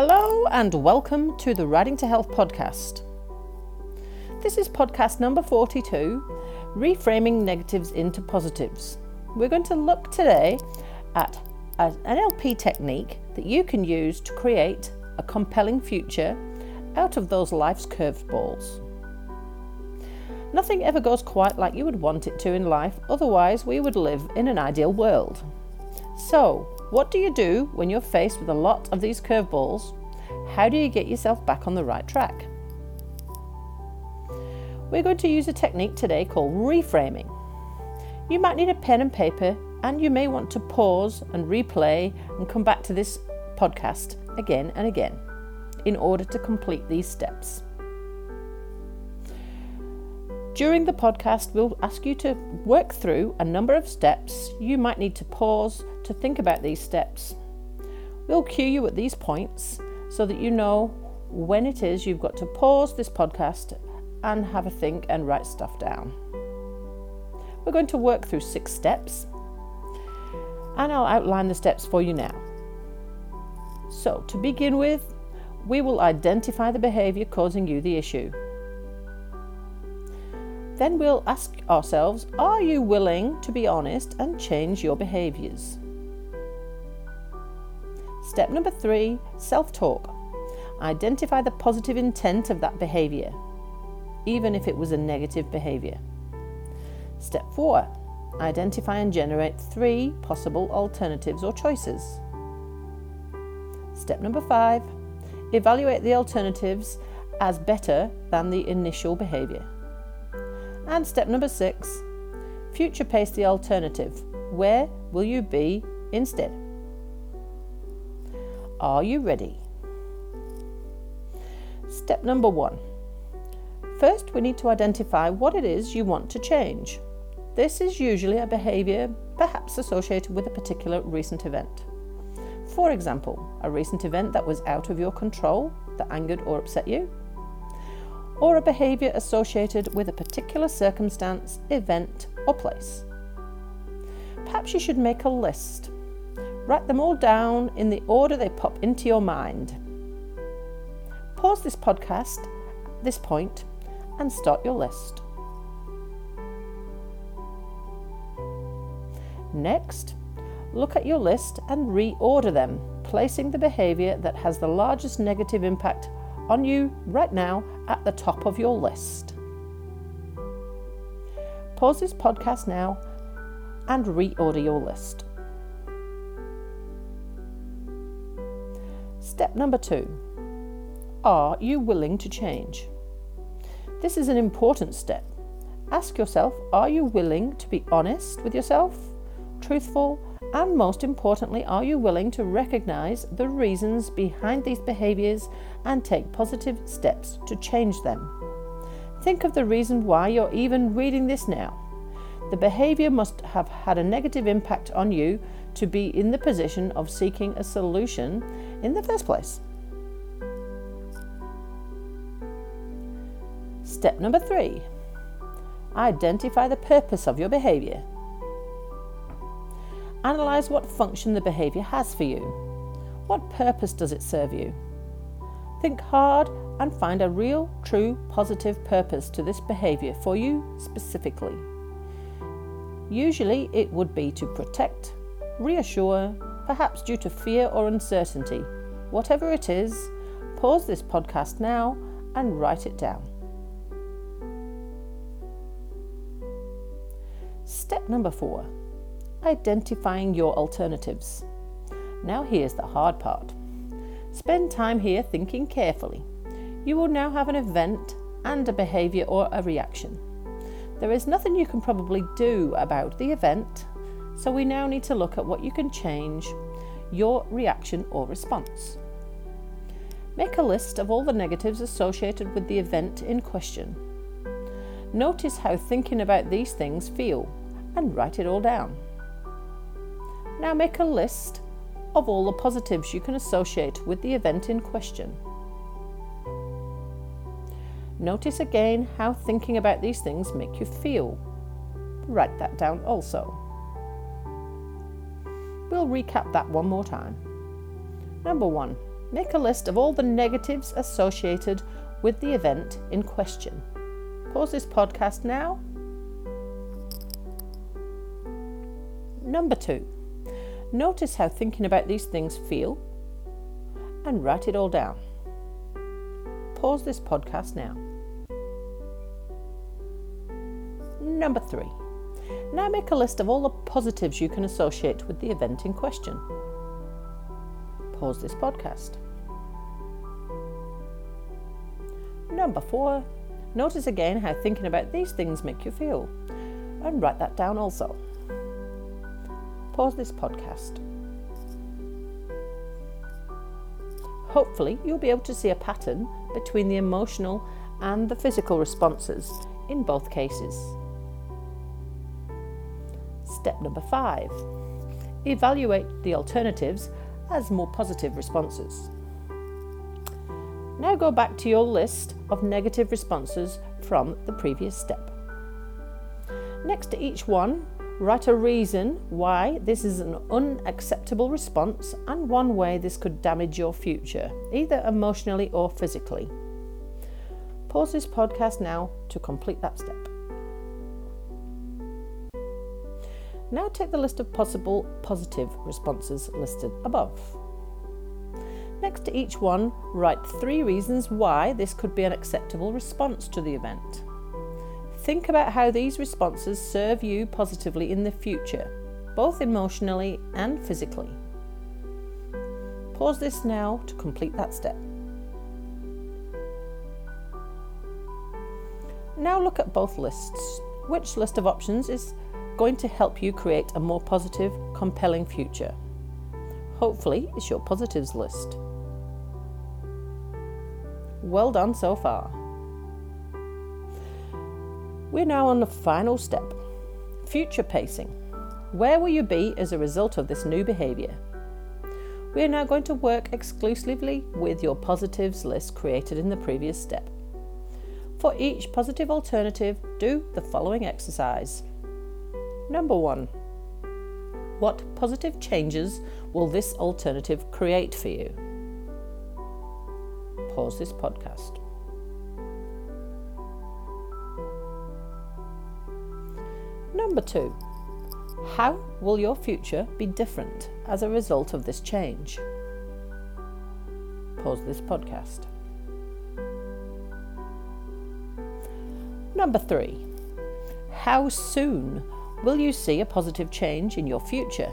Hello, and welcome to the Ryding to Health podcast. This is podcast number 42 Reframing Negatives into Positives. We're going to look today at an NLP technique that you can use to create a compelling future out of those life's curveballs. Nothing ever goes quite like you would want it to in life, otherwise, we would live in an ideal world. So, what do you do when you're faced with a lot of these curveballs? How do you get yourself back on the right track? We're going to use a technique today called reframing. You might need a pen and paper, and you may want to pause and replay and come back to this podcast again and again in order to complete these steps. During the podcast, we'll ask you to work through a number of steps. You might need to pause to think about these steps. We'll cue you at these points so that you know when it is you've got to pause this podcast and have a think and write stuff down. We're going to work through six steps and I'll outline the steps for you now. So, to begin with, we will identify the behaviour causing you the issue. Then we'll ask ourselves are you willing to be honest and change your behaviours? Step number three self talk. Identify the positive intent of that behaviour, even if it was a negative behaviour. Step four identify and generate three possible alternatives or choices. Step number five evaluate the alternatives as better than the initial behaviour. And step number six future pace the alternative. Where will you be instead? Are you ready? Step number one. First, we need to identify what it is you want to change. This is usually a behaviour perhaps associated with a particular recent event. For example, a recent event that was out of your control that angered or upset you, or a behaviour associated with a particular circumstance, event, or place. Perhaps you should make a list. Write them all down in the order they pop into your mind. Pause this podcast at this point and start your list. Next, look at your list and reorder them, placing the behaviour that has the largest negative impact on you right now at the top of your list. Pause this podcast now and reorder your list. Step number two Are you willing to change? This is an important step. Ask yourself Are you willing to be honest with yourself, truthful, and most importantly, are you willing to recognize the reasons behind these behaviors and take positive steps to change them? Think of the reason why you're even reading this now. The behavior must have had a negative impact on you to be in the position of seeking a solution in the first place. Step number three identify the purpose of your behavior. Analyse what function the behaviour has for you. What purpose does it serve you? Think hard and find a real, true, positive purpose to this behaviour for you specifically. Usually, it would be to protect, reassure, perhaps due to fear or uncertainty. Whatever it is, pause this podcast now and write it down. Step number four identifying your alternatives. Now, here's the hard part. Spend time here thinking carefully. You will now have an event and a behaviour or a reaction. There is nothing you can probably do about the event, so we now need to look at what you can change your reaction or response. Make a list of all the negatives associated with the event in question. Notice how thinking about these things feel and write it all down. Now make a list of all the positives you can associate with the event in question. Notice again how thinking about these things make you feel. Write that down also. We'll recap that one more time. Number one, Make a list of all the negatives associated with the event in question. Pause this podcast now. Number two, notice how thinking about these things feel and write it all down. Pause this podcast now. Number three, now make a list of all the positives you can associate with the event in question. Pause this podcast. Number four, notice again how thinking about these things make you feel and write that down also. Pause this podcast. Hopefully, you'll be able to see a pattern between the emotional and the physical responses in both cases. Step number five evaluate the alternatives as more positive responses. Now go back to your list of negative responses from the previous step. Next to each one, write a reason why this is an unacceptable response and one way this could damage your future, either emotionally or physically. Pause this podcast now to complete that step. Now take the list of possible positive responses listed above. Next to each one, write three reasons why this could be an acceptable response to the event. Think about how these responses serve you positively in the future, both emotionally and physically. Pause this now to complete that step. Now look at both lists. Which list of options is going to help you create a more positive, compelling future? Hopefully, it's your positives list. Well done so far. We're now on the final step future pacing. Where will you be as a result of this new behaviour? We are now going to work exclusively with your positives list created in the previous step. For each positive alternative, do the following exercise. Number one, what positive changes will this alternative create for you? pause this podcast. Number two, how will your future be different as a result of this change? Pause this podcast. Number three, how soon will you see a positive change in your future?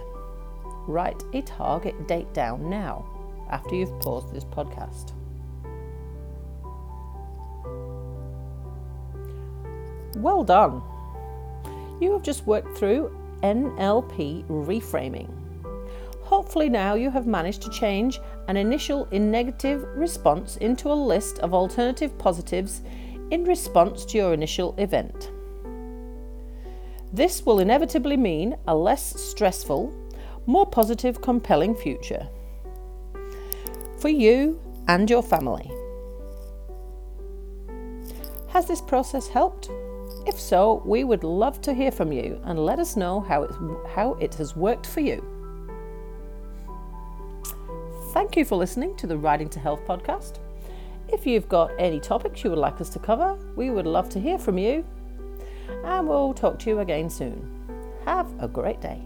Write a target date down now after you've paused this podcast. Well done! You have just worked through NLP reframing. Hopefully, now you have managed to change an initial in negative response into a list of alternative positives in response to your initial event. This will inevitably mean a less stressful, more positive, compelling future for you and your family. Has this process helped? If so, we would love to hear from you and let us know how it, how it has worked for you. Thank you for listening to the Ryding to Health podcast. If you've got any topics you would like us to cover, we would love to hear from you. And we'll talk to you again soon. Have a great day.